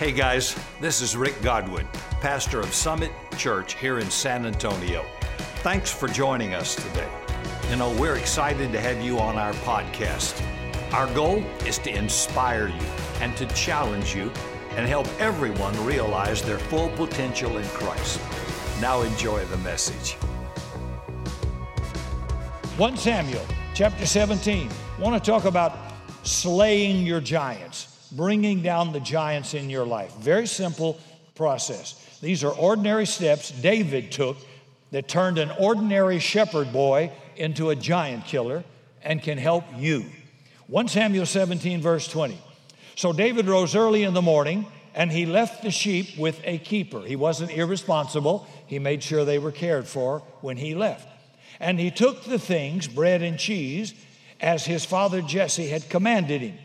Hey guys, this is Rick Godwin, pastor of Summit Church here in San Antonio. Thanks for joining us today. You know, we're excited to have you on our podcast. Our goal is to inspire you and to challenge you and help everyone realize their full potential in Christ. Now enjoy the message. 1 Samuel chapter 17. I want to talk about slaying your giants, bringing down the giants in your life. Very simple process. These are ordinary steps David took that turned an ordinary shepherd boy into a giant killer and can help you. 1 Samuel 17, verse 20. So David rose early in the morning and he left the sheep with a keeper. He wasn't irresponsible, he made sure they were cared for when he left. And he took the things, bread and cheese, as his father Jesse had commanded him.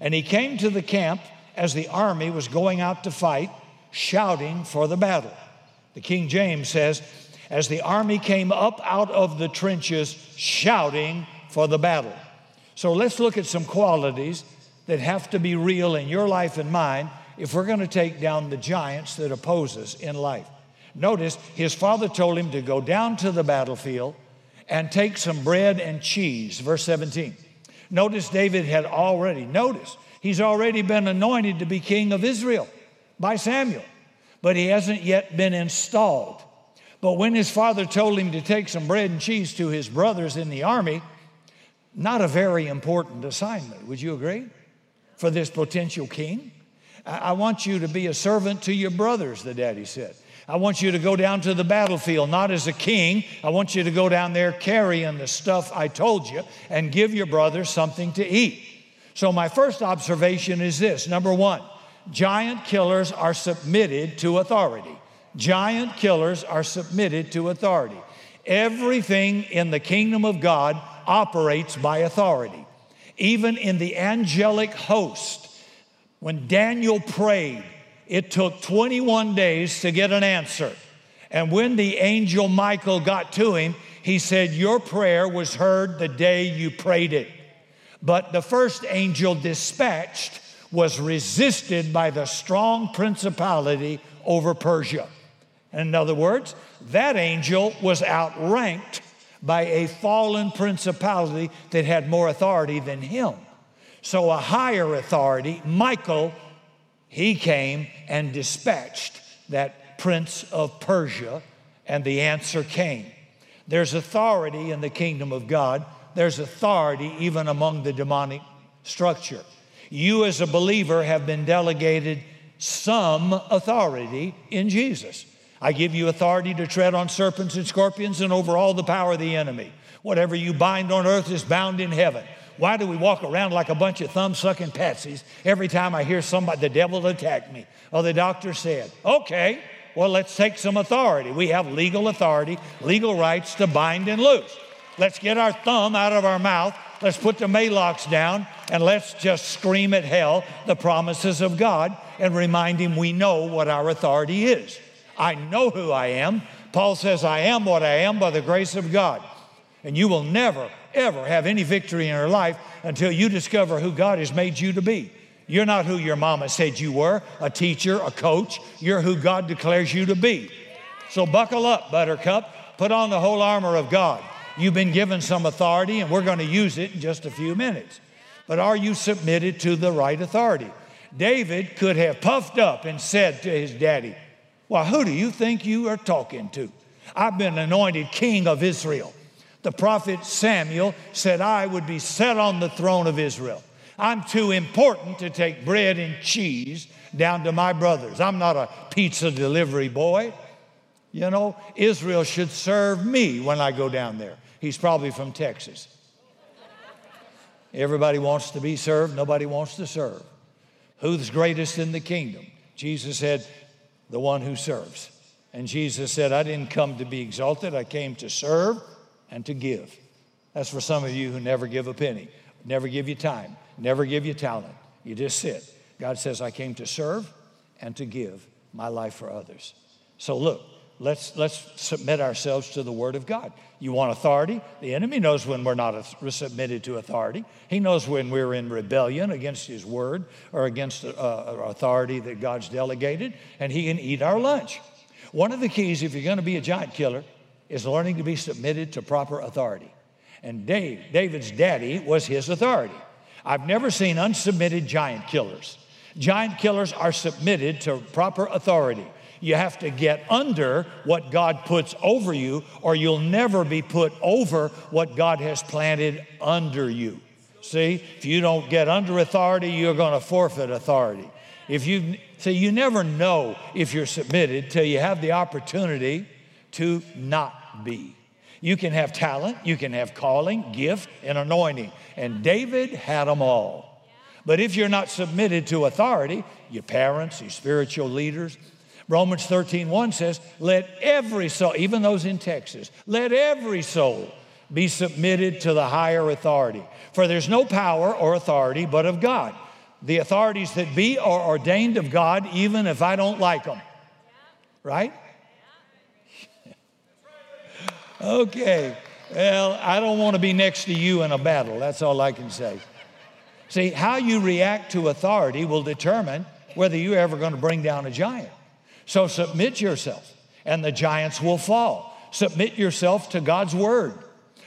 And he came to the camp as the army was going out to fight, shouting for the battle. The King James says, as the army came up out of the trenches, shouting for the battle. So let's look at some qualities that have to be real in your life and mine if we're going to take down the giants that oppose us in life. Notice his father told him to go down to the battlefield and take some bread and cheese. Verse 17. Notice David had already, notice, he's already been anointed to be king of Israel by Samuel, but he hasn't yet been installed. But when his father told him to take some bread and cheese to his brothers in the army, not a very important assignment. Would you agree? For this potential king? I want you to be a servant to your brothers, the daddy said. I want you to go down to the battlefield, not as a king. I want you to go down there carrying the stuff I told you and give your brothers something to eat. So, my first observation is this number one, giant killers are submitted to authority. Giant killers are submitted to authority. Everything in the kingdom of God operates by authority. Even in the angelic host, when Daniel prayed, it took 21 days to get an answer. And when the angel Michael got to him, he said, Your prayer was heard the day you prayed it. But the first angel dispatched was resisted by the strong principality over Persia. In other words, that angel was outranked by a fallen principality that had more authority than him. So, a higher authority, Michael, he came and dispatched that prince of Persia, and the answer came. There's authority in the kingdom of God, there's authority even among the demonic structure. You, as a believer, have been delegated some authority in Jesus. I give you authority to tread on serpents and scorpions and over all the power of the enemy. Whatever you bind on earth is bound in heaven. Why do we walk around like a bunch of thumb sucking patsies every time I hear somebody, the devil attack me? Oh, the doctor said, okay, well, let's take some authority. We have legal authority, legal rights to bind and loose. Let's get our thumb out of our mouth. Let's put the Maalox down and let's just scream at hell the promises of God and remind him we know what our authority is. I know who I am. Paul says, I am what I am by the grace of God. And you will never, ever have any victory in your life until you discover who God has made you to be. You're not who your mama said you were a teacher, a coach. You're who God declares you to be. So buckle up, Buttercup. Put on the whole armor of God. You've been given some authority, and we're going to use it in just a few minutes. But are you submitted to the right authority? David could have puffed up and said to his daddy, Well, who do you think you are talking to? I've been anointed king of Israel. The prophet Samuel said, I would be set on the throne of Israel. I'm too important to take bread and cheese down to my brothers. I'm not a pizza delivery boy. You know, Israel should serve me when I go down there. He's probably from Texas. Everybody wants to be served, nobody wants to serve. Who's greatest in the kingdom? Jesus said, The one who serves. And Jesus said, I didn't come to be exalted, I came to serve and to give. That's for some of you who never give a penny, never give you time, never give you talent. You just sit. God says, I came to serve and to give my life for others. So look, let's, let's submit ourselves to the Word of God. You want authority? The enemy knows when we're not submitted to authority. He knows when we're in rebellion against His Word or against uh, authority that God's delegated, and He can eat our lunch. One of the keys, if you're going to be a giant killer, is learning to be submitted to proper authority. And Dave, David's daddy was his authority. I've never seen unsubmitted giant killers. Giant killers are submitted to proper authority. You have to get under what God puts over you, or you'll never be put over what God has planted under you. See, if you don't get under authority, you're going to forfeit authority. If you see, you never know if you're submitted till you have the opportunity to not be. You can have talent, you can have calling, gift, and anointing. And David had them all. But if you're not submitted to authority, your parents, your spiritual leaders, Romans 13, 1 says, Let every soul, even those in Texas, let every soul be submitted to the higher authority. For there's no power or authority but of God. The authorities that be are ordained of God, even if I don't like them. Right? Okay. Well, I don't want to be next to you in a battle. That's all I can say. See, how you react to authority will determine whether you're ever going to bring down a giant. So submit yourself, and the giants will fall. Submit yourself to God's word.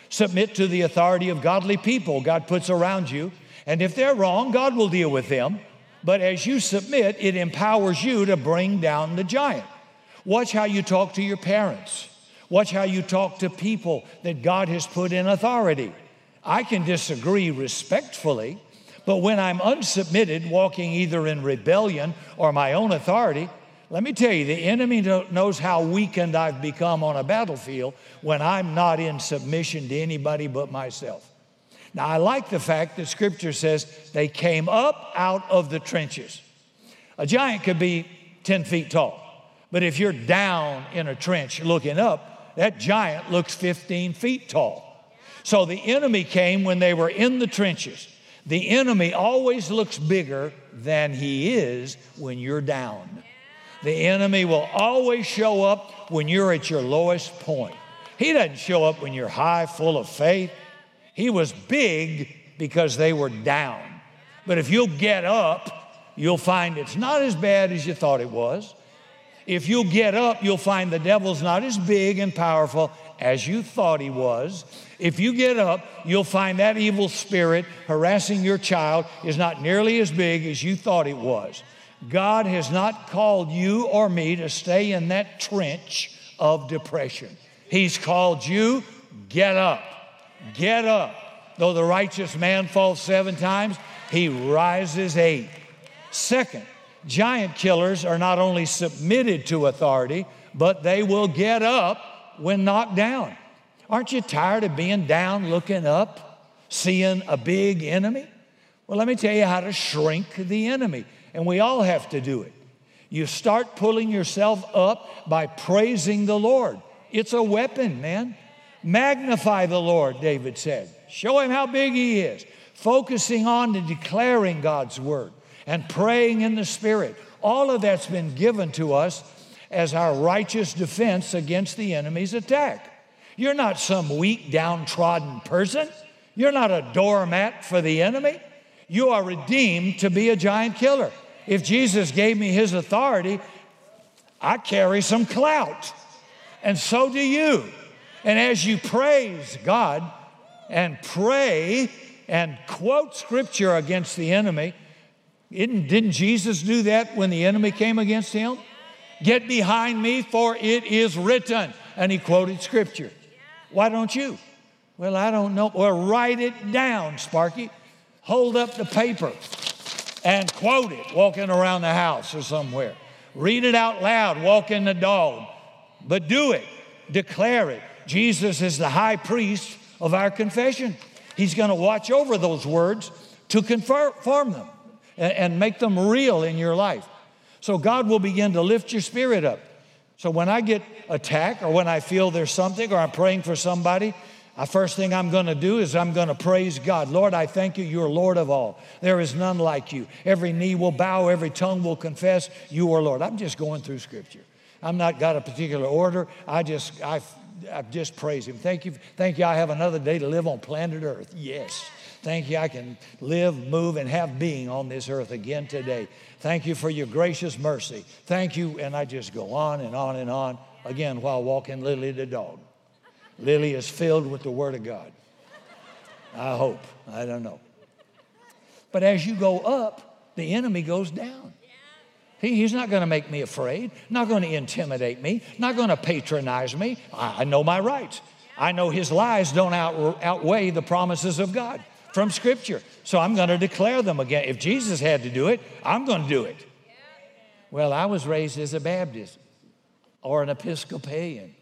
Submit to the authority of godly people God puts around you. And if they're wrong, God will deal with them. But as you submit, it empowers you to bring down the giant. Watch how you talk to your parents. Watch how you talk to people that God has put in authority. I can disagree respectfully, but when I'm unsubmitted, walking either in rebellion or my own authority, let me tell you, the enemy knows how weakened I've become on a battlefield when I'm not in submission to anybody but myself. Now, I like the fact that scripture says they came up out of the trenches. A giant could be 10 feet tall, but if you're down in a trench looking up, that giant looks 15 feet tall. So the enemy came when they were in the trenches. The enemy always looks bigger than he is when you're down. The enemy will always show up when you're at your lowest point. He doesn't show up when you're high, full of faith. He was big because they were down. But if you'll get up, you'll find it's not as bad as you thought it was. If you'll get up, you'll find the devil's not as big and powerful as you thought he was. If you get up, you'll find that evil spirit harassing your child is not nearly as big as you thought it was. God has not called you or me to stay in that trench of depression. He's called you, get up, get up. Though the righteous man falls seven times, he rises eight. Second, giant killers are not only submitted to authority, but they will get up when knocked down. Aren't you tired of being down, looking up, seeing a big enemy? Well, let me tell you how to shrink the enemy and we all have to do it. You start pulling yourself up by praising the Lord. It's a weapon, man. Magnify the Lord, David said. Show him how big he is. Focusing on and declaring God's word and praying in the Spirit. All of that's been given to us as our righteous defense against the enemy's attack. You're not some weak, downtrodden person. You're not a doormat for the enemy. You are redeemed to be a giant killer. If Jesus gave me his authority, I carry some clout. And so do you. And as you praise God and pray and quote scripture against the enemy, didn't, Jesus do that when the enemy came against him? Get behind me, for it is written. And he quoted scripture. Why don't you? Well, I don't know. Well, write it down, Sparky hold up the paper and quote it walking around the house or somewhere. Read it out loud, walking the dog. But do it, declare it. Jesus is the high priest of our confession. He's going to watch over those words to confirm them and make them real in your life. So God will begin to lift your spirit up. So when I get attacked or when I feel there's something or I'm praying for somebody, the first thing I'm going to do is I'm going to praise God. Lord, I thank you. You're Lord of all. There is none like you. Every knee will bow, every tongue will confess you are Lord. I'm just going through scripture. I'm not got a particular order. I just, I, I just praise Him. Thank you, thank you. I have another day to live on planet Earth. Yes. Thank you. I can live, move, and have being on this earth again today. Thank you for your gracious mercy. Thank you. And I just go on and on and on again while walking Lily the dog. Lily is filled with the Word of God. I hope. I don't know. But as you go up, the enemy goes down. He, he's not going to make me afraid, not going to intimidate me, not going to patronize me. I, I, know my rights. I know his lies don't out, outweigh the promises of God from Scripture. So I'm going to declare them again. If Jesus had to do it, I'm going to do it. Well, I was raised as a Baptist or an Episcopalian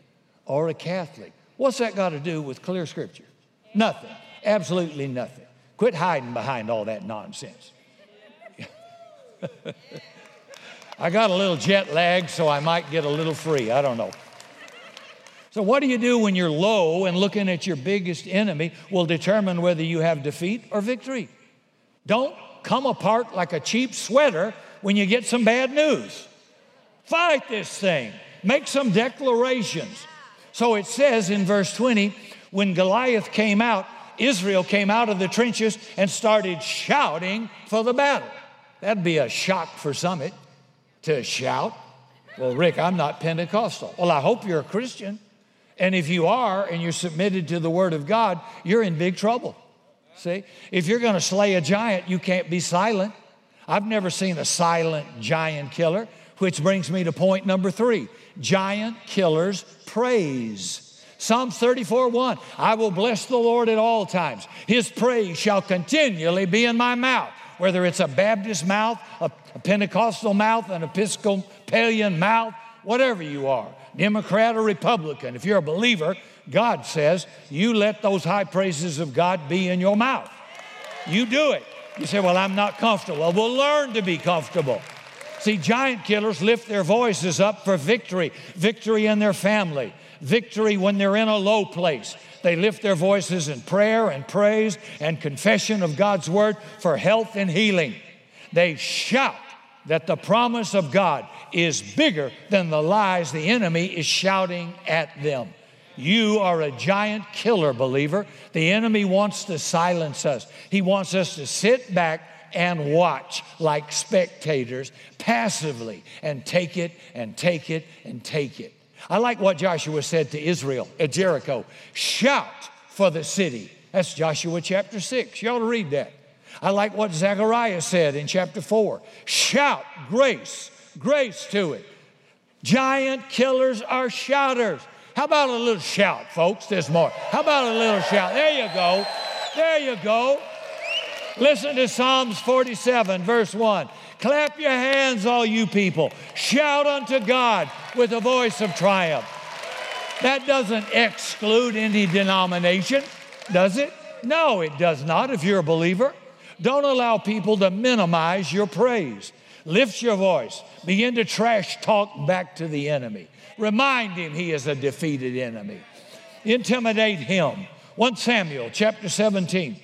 or a Catholic. What's that got to do with clear Scripture? Nothing. Absolutely nothing. Quit hiding behind all that nonsense. I got a little jet lag, so I might get a little free. I don't know. So, what do you do when you're low and looking at your biggest enemy will determine whether you have defeat or victory? Don't come apart like a cheap sweater when you get some bad news. Fight this thing, make some declarations. So it says in verse 20 when Goliath came out, Israel came out of the trenches and started shouting for the battle. That'd be a shock for Summit to shout. Well, Rick, I'm not Pentecostal. Well, I hope you're a Christian. And if you are and you're submitted to the Word of God, you're in big trouble. See, if you're going to slay a giant, you can't be silent. I've never seen a silent giant killer, which brings me to point number three giant killers praise. Psalm 34 1 I will bless the Lord at all times. His praise shall continually be in my mouth. Whether it's a Baptist mouth, a Pentecostal mouth, an Episcopalian mouth, whatever you are, Democrat or Republican, if you're a believer, God says you let those high praises of God be in your mouth. You do it. You say, Well, I'm not comfortable. Well, we'll learn to be comfortable. See, giant killers lift their voices up for victory, victory in their family, victory when they're in a low place. They lift their voices in prayer and praise and confession of God's word for health and healing. They shout that the promise of God is bigger than the lies the enemy is shouting at them. You are a giant killer, believer. The enemy wants to silence us. He wants us to sit back and watch like spectators passively and take it and take it and take it. I like what Joshua said to Israel at Jericho shout for the city. That's Joshua chapter 6. You ought to read that. I like what Zechariah said in chapter 4 shout grace, grace to it. Giant killers are shouters. How about a little shout, folks, this morning? How about a little shout? There you go. There you go. Listen to Psalms 47, verse 1. Clap your hands, all you people. Shout unto God with a voice of triumph. That doesn't exclude any denomination, does it? No, it does not if you're a believer. Don't allow people to minimize your praise. Lift your voice. Begin to trash talk back to the enemy. Remind him he is a defeated enemy. Intimidate him. 1 Samuel chapter 17,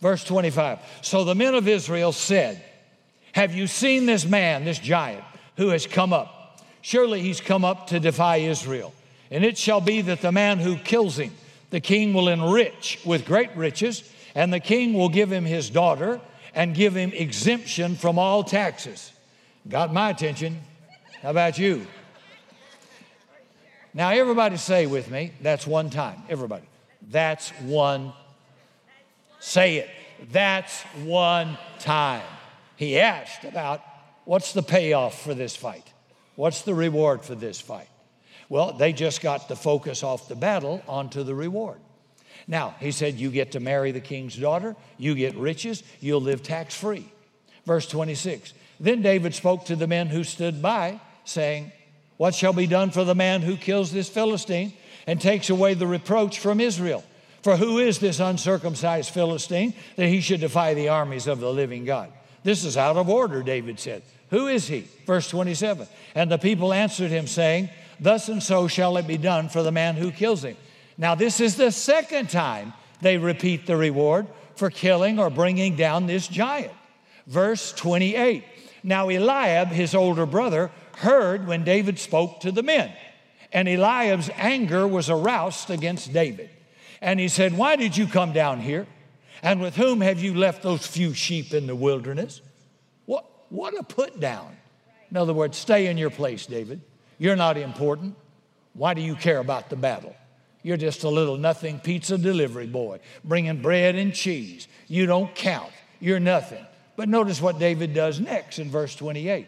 verse 25. So the men of Israel said, have you seen this man, this giant, who has come up? Surely he's come up to defy Israel. And it shall be that the man who kills him, the king will enrich with great riches, and the king will give him his daughter and give him exemption from all taxes. Got my attention. How about you? Now, everybody say with me, that's one time. Everybody. That's one. Say it. That's one time. He asked about what's the payoff for this fight? What's the reward for this fight? Well, they just got the focus off the battle onto the reward. Now, he said, You get to marry the king's daughter, you get riches, you'll live tax free. Verse 26 Then David spoke to the men who stood by, saying, What shall be done for the man who kills this Philistine and takes away the reproach from Israel? For who is this uncircumcised Philistine that he should defy the armies of the living God? This is out of order, David said. Who is he? Verse 27. And the people answered him, saying, Thus and so shall it be done for the man who kills him. Now, this is the second time they repeat the reward for killing or bringing down this giant. Verse 28. Now, Eliab, his older brother, heard when David spoke to the men. And Eliab's anger was aroused against David. And he said, Why did you come down here? And with whom have you left those few sheep in the wilderness? What, what a put down. In other words, stay in your place, David. You're not important. Why do you care about the battle? You're just a little nothing pizza delivery boy bringing bread and cheese. You don't count. You're nothing. But notice what David does next in verse 28.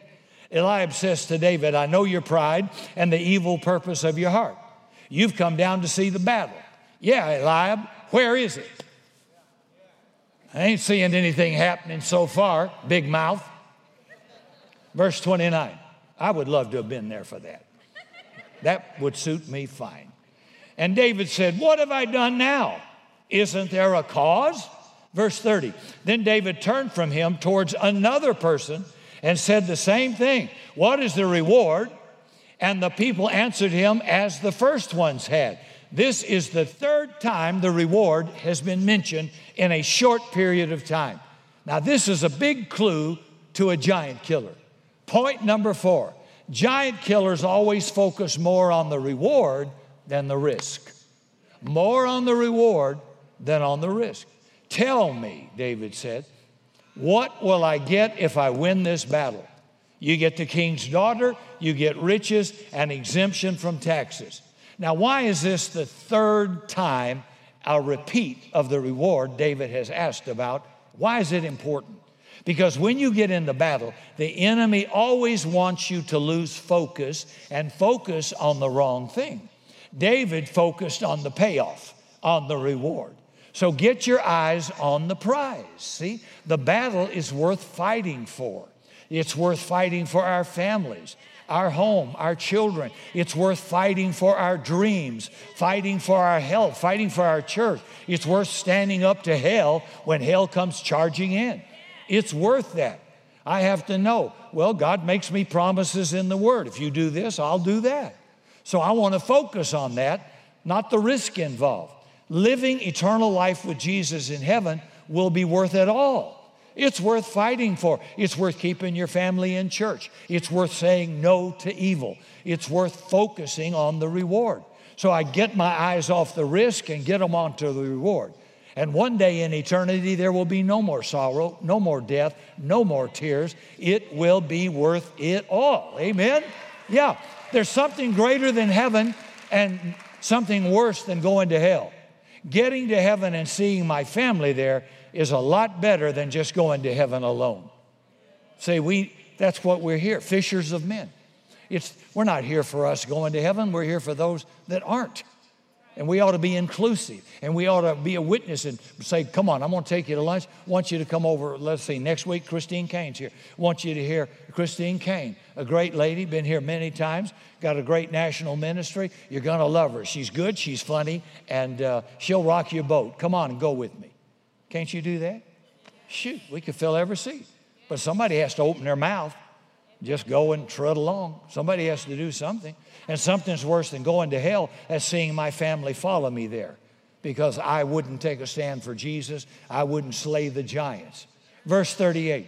Eliab says to David, I know your pride and the evil purpose of your heart. You've come down to see the battle. Yeah, Eliab, where is it? I ain't seeing anything happening so far, big mouth. Verse 29. I would love to have been there for that. That would suit me fine. And David said, What have I done now? Isn't there a cause? Verse 30. Then David turned from him towards another person and said the same thing What is the reward? And the people answered him as the first ones had. This is the third time the reward has been mentioned in a short period of time. Now, this is a big clue to a giant killer. Point number four giant killers always focus more on the reward than the risk. More on the reward than on the risk. Tell me, David said, what will I get if I win this battle? You get the king's daughter, you get riches and exemption from taxes. Now, why is this the third time a repeat of the reward David has asked about? Why is it important? Because when you get in the battle, the enemy always wants you to lose focus and focus on the wrong thing. David focused on the payoff, on the reward. So get your eyes on the prize. See, the battle is worth fighting for. It's worth fighting for our families our home, our children. It's worth fighting for our dreams, fighting for our health, fighting for our church. It's worth standing up to hell when hell comes charging in. It's worth that. I have to know, well, God makes me promises in the Word. If you do this, I'll do that. So I want to focus on that, not the risk involved. Living eternal life with Jesus in heaven will be worth it all. It's worth fighting for. It's worth keeping your family in church. It's worth saying no to evil. It's worth focusing on the reward. So I get my eyes off the risk and get them onto the reward. And one day in eternity, there will be no more sorrow, no more death, no more tears. It will be worth it all. Amen? Yeah, there's something greater than heaven and something worse than going to hell. Getting to heaven and seeing my family there is a lot better than just going to heaven alone. Say, we, that's what we're here, fishers of men. It's, we're not here for us going to heaven, we're here for those that aren't. And we ought to be inclusive and we ought to be a witness and say, Come on, I'm going to take you to lunch. I want you to come over. Let's see, next week, Christine Caine's here. I want you to hear Christine Caine, a great lady, been here many times, got a great national ministry. You're going to love her. She's good, she's funny, and uh, she'll rock your boat. Come on and go with me. Can't you do that? Shoot, we could fill every seat. But somebody has to open their mouth, just go and trot along. Somebody has to do something. And something's worse than going to hell as seeing my family follow me there because I wouldn't take a stand for Jesus. I wouldn't slay the giants. Verse 38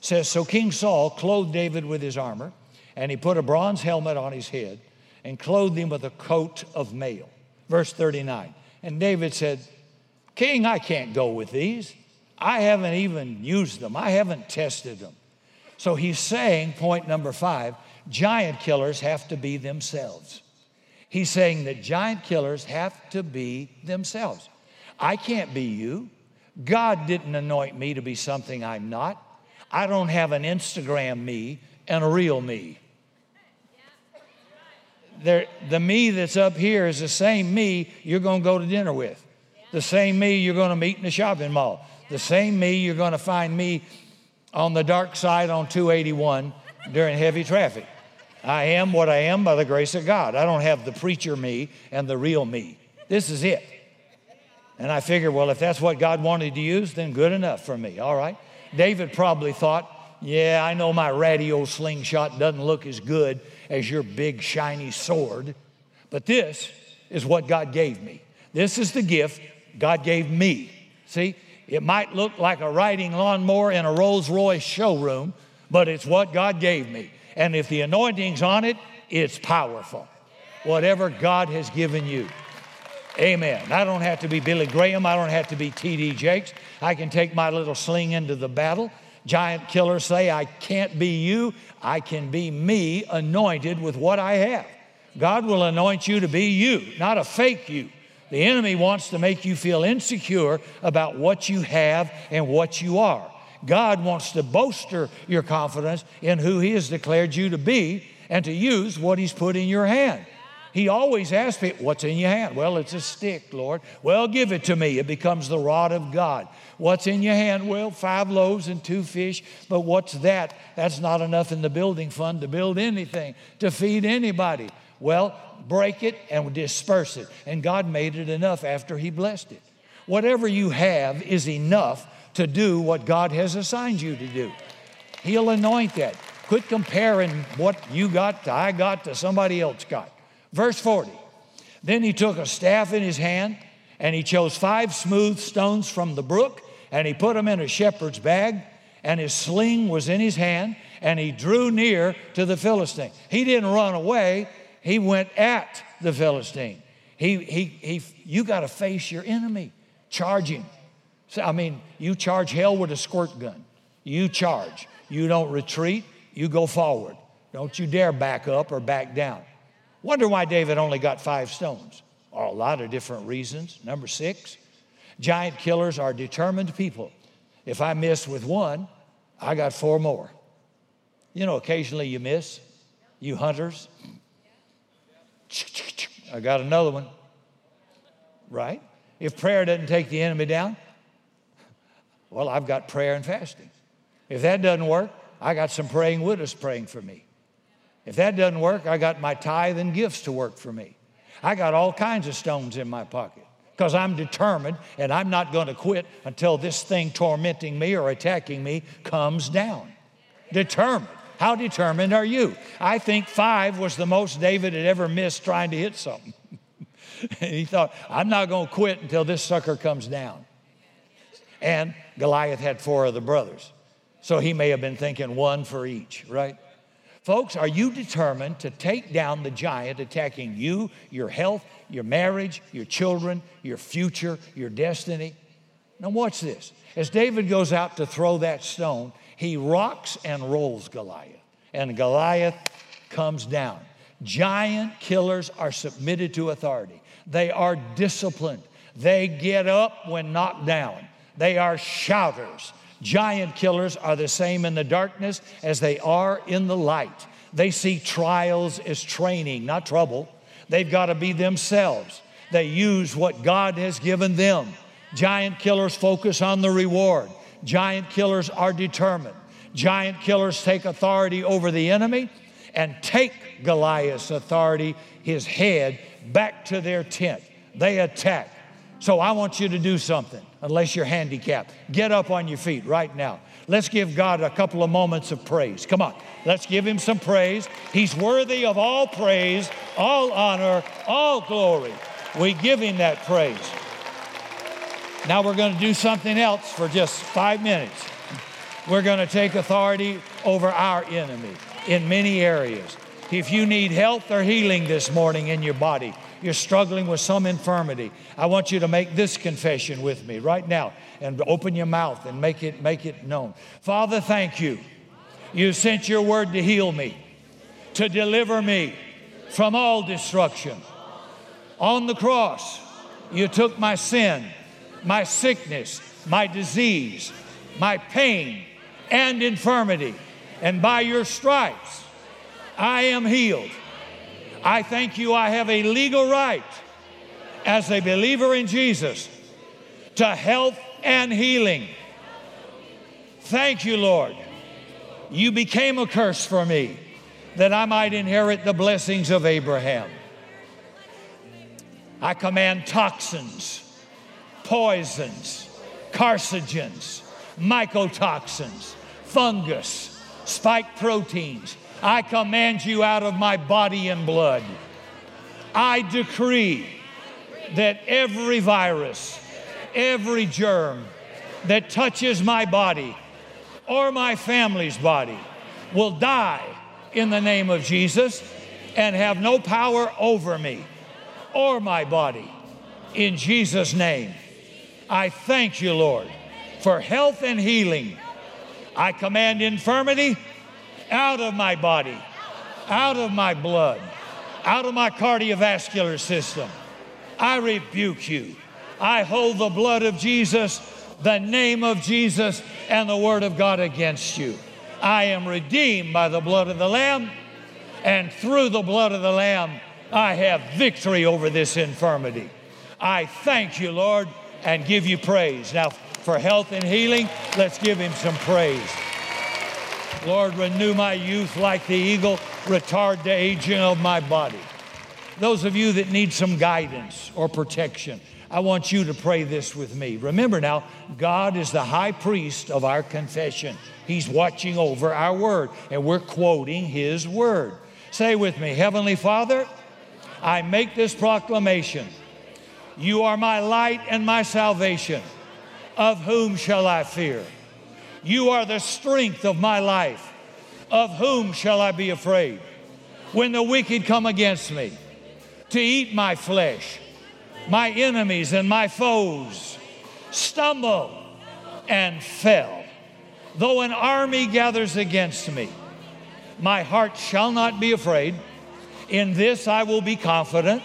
says So King Saul clothed David with his armor, and he put a bronze helmet on his head and clothed him with a coat of mail. Verse 39 And David said, King, I can't go with these. I haven't even used them, I haven't tested them. So he's saying, point number five, giant killers have to be themselves. He's saying that giant killers have to be themselves. I can't be you. God didn't anoint me to be something I'm not. I don't have an Instagram me and a real me. There, the me that's up here is the same me you're going to go to dinner with. The same me you're going to meet in the shopping mall. The same me you're going to find me on the dark side on 281 during heavy traffic. I am what I am by the grace of God. I don't have the preacher me and the real me. This is it. And I figure, well, if that's what God wanted to use, then good enough for me. All right. David probably thought, yeah, I know my radio slingshot doesn't look as good as your big shiny sword, but this is what God gave me. This is the gift God gave me. See, it might look like a riding lawnmower in a Rolls Royce showroom, but it's what God gave me. And if the anointing's on it, it's powerful. Whatever God has given you. Amen. I don't have to be Billy Graham. I don't have to be T.D. Jakes. I can take my little sling into the battle. Giant killers say, I can't be you. I can be me, anointed with what I have. God will anoint you to be you, not a fake you. The enemy wants to make you feel insecure about what you have and what you are. God wants to bolster your confidence in who He has declared you to be and to use what He's put in your hand. He always asks me, What's in your hand? Well, it's a stick, Lord. Well, give it to me. It becomes the rod of God. What's in your hand? Well, five loaves and two fish. But what's that? That's not enough in the building fund to build anything, to feed anybody. Well, break it and disperse it. And God made it enough after He blessed it. Whatever you have is enough to do what God has assigned you to do. He'll anoint that. Quit comparing what you got to I got to somebody else got. Verse 40. Then he took a staff in his hand and he chose five smooth stones from the brook and he put them in a shepherd's bag and his sling was in his hand and he drew near to the Philistine. He didn't run away, he went at the Philistine. He, he, he, you got to face your enemy, charge him. So, I mean, you charge hell with a squirt gun. You charge. You don't retreat, you go forward. Don't you dare back up or back down. Wonder why David only got five stones. Oh, a lot of different reasons. Number six, giant killers are determined people. If I miss with one, I got four more. You know, occasionally you miss, you hunters. I got another one. Right? If prayer doesn't take the enemy down, well, I've got prayer and fasting. If that doesn't work, I got some praying widows praying for me. If that doesn't work, I got my tithe and gifts to work for me. I got all kinds of stones in my pocket because I'm determined and I'm not going to quit until this thing tormenting me or attacking me comes down. Determined. How determined are you? I think five was the most David had ever missed trying to hit something. he thought, I'm not going to quit until this sucker comes down. And Goliath had four of the brothers. So he may have been thinking one for each, right? Folks, are you determined to take down the giant attacking you, your health, your marriage, your children, your future, your destiny? Now, watch this. As David goes out to throw that stone, he rocks and rolls Goliath, and Goliath comes down. Giant killers are submitted to authority, they are disciplined, they get up when knocked down, they are shouters. Giant killers are the same in the darkness as they are in the light. They see trials as training, not trouble. They've got to be themselves. They use what God has given them. Giant killers focus on the reward. Giant killers are determined. Giant killers take authority over the enemy and take Goliath's authority, his head, back to their tent. They attack. So I want you to do something, unless you're handicapped. Get up on your feet right now. Let's give God a couple of moments of praise. Come on, let's give Him some praise. He's worthy of all praise, all honor, all glory. We give Him that praise. Now we're going to do something else for just five minutes. We're going to take authority over our enemy in many areas. If you need health or healing this morning in your body, you're struggling with some infirmity, I want you to make this confession with me right now and open your mouth and make it make it known. Father, thank you. You sent your word to heal me, to deliver me from all destruction. On the cross, you took my sin my sickness, my disease, my pain, and infirmity. And by your stripes, I am healed. I thank you, I have a legal right as a believer in Jesus to health and healing. Thank you, Lord. You became a curse for me that I might inherit the blessings of Abraham. I command toxins poisons, carcinogens, mycotoxins, fungus, spike proteins. I command you out of my body and blood. I decree that every virus, every germ that touches my body or my family's body will die in the name of Jesus and have no power over me or my body. In Jesus' name, I thank you, Lord, for health and healing. I command infirmity out of my body, out of my blood, out of my cardiovascular system. I rebuke you. I hold the blood of Jesus, the name of Jesus, and the word of God against you. I am redeemed by the blood of the Lamb, and through the blood of the Lamb, I have victory over this infirmity. I thank you, Lord, and give you praise. Now, for health and healing, let's give him some praise. Lord, renew my youth like the eagle, retard the aging of my body. Those of you that need some guidance or protection, I want you to pray this with me. Remember now, God is the high priest of our confession. He's watching over our word, and we're quoting His word. Say with me Heavenly Father, I make this proclamation You are my light and my salvation. Of whom shall I fear? You are the strength of my life. Of whom shall I be afraid? When the wicked come against me to eat my flesh, my enemies and my foes stumble and fell. Though an army gathers against me, my heart shall not be afraid. In this I will be confident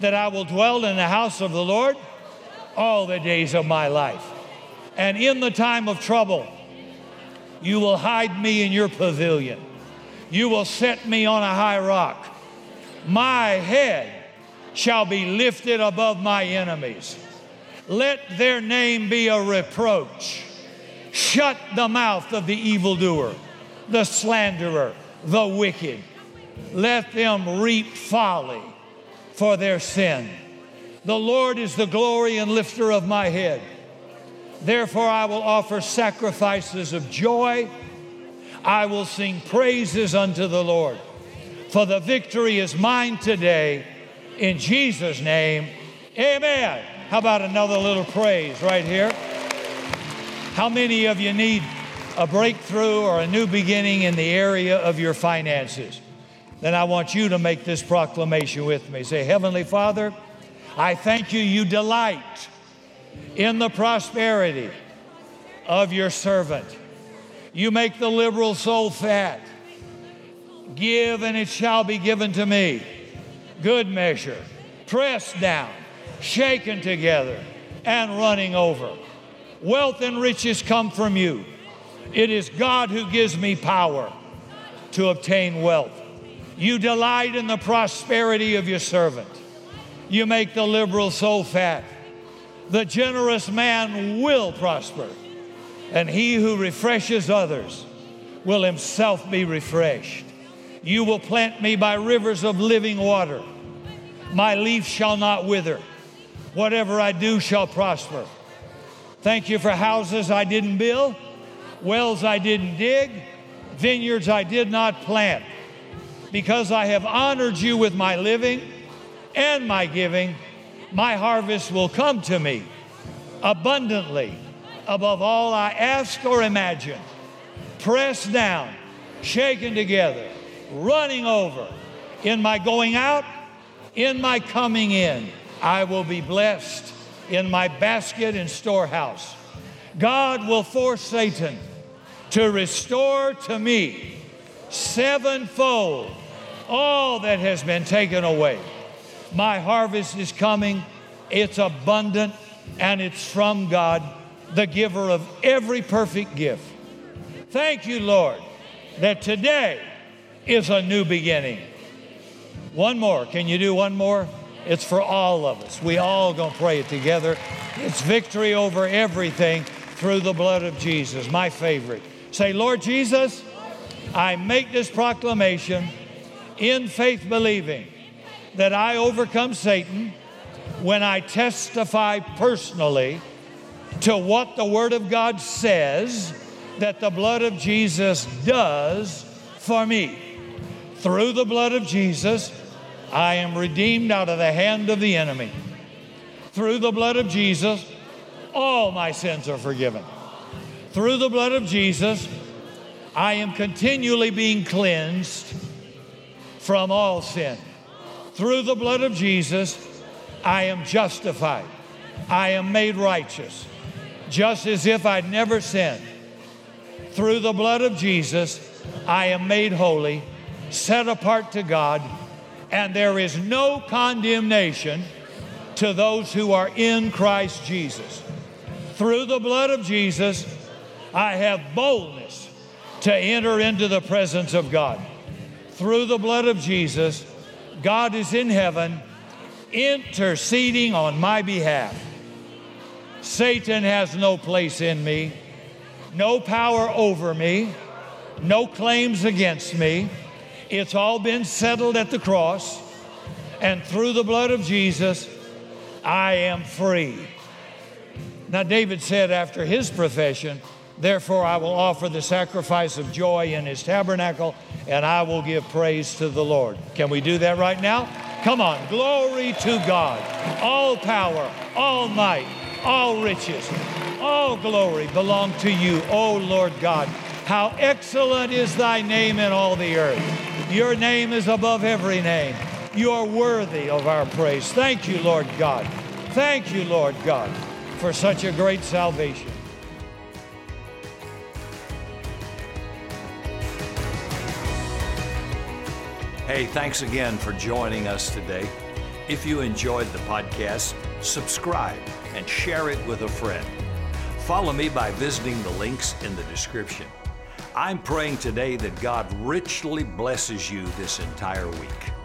that I will dwell in the house of the Lord all the days of my life. And in the time of trouble, you will hide me in your pavilion. You will set me on a high rock. My head shall be lifted above my enemies. Let their name be a reproach. Shut the mouth of the evildoer, the slanderer, the wicked. Let them reap folly for their sin. The Lord is the glory and lifter of my head. Therefore, I will offer sacrifices of joy. I will sing praises unto the Lord. For the victory is mine today. In Jesus' name, amen. How about another little praise right here? How many of you need a breakthrough or a new beginning in the area of your finances? Then I want you to make this proclamation with me. Say, Heavenly Father, I thank you, you delight in the prosperity of your servant. You make the liberal soul fat. Give, and it shall be given to me. Good measure, pressed down, shaken together, and running over. Wealth and riches come from you. It is God who gives me power to obtain wealth. You delight in the prosperity of your servant. You make the liberal so fat. The generous man will prosper, and he who refreshes others will himself be refreshed. You will plant me by rivers of living water. My leaf shall not wither. Whatever I do shall prosper. Thank you for houses I didn't build, wells I didn't dig, vineyards I did not plant. Because I have honored you with my living and my giving my harvest will come to me abundantly above all I ask or imagine, pressed down, shaken together, running over. In my going out, in my coming in, I will be blessed in my basket and storehouse. God will force Satan to restore to me sevenfold all that has been taken away. My harvest is coming, it's abundant, and it's from God, the giver of every perfect gift. Thank you, Lord, that today is a new beginning. One more. Can you do one more? It's for all of us. We all gonna pray it together. It's victory over everything through the blood of Jesus. My favorite. Say, Lord Jesus, I make this proclamation in faith believing that I overcome Satan when I testify personally to what the Word of God says that the blood of Jesus does for me. Through the blood of Jesus, I am redeemed out of the hand of the enemy. Through the blood of Jesus, all my sins are forgiven. Through the blood of Jesus, I am continually being cleansed from all sin. Through the blood of Jesus, I am justified. I am made righteous, just as if I'd never sinned. Through the blood of Jesus, I am made holy, set apart to God, and there is no condemnation to those who are in Christ Jesus. Through the blood of Jesus, I have boldness to enter into the presence of God. Through the blood of Jesus, God is in heaven interceding on my behalf. Satan has no place in me, no power over me, no claims against me. It's all been settled at the cross, and through the blood of Jesus, I am free. Now, David said after his profession, Therefore, I will offer the sacrifice of joy in his tabernacle, and I will give praise to the Lord. Can we do that right now? Come on. Glory to God. All power, all might, all riches, all glory belong to you, O Lord God. How excellent is thy name in all the earth. Your name is above every name. You are worthy of our praise. Thank you, Lord God. Thank you, Lord God, for such a great salvation. Hey, thanks again for joining us today. If you enjoyed the podcast, subscribe and share it with a friend. Follow me by visiting the links in the description. I'm praying today that God richly blesses you this entire week.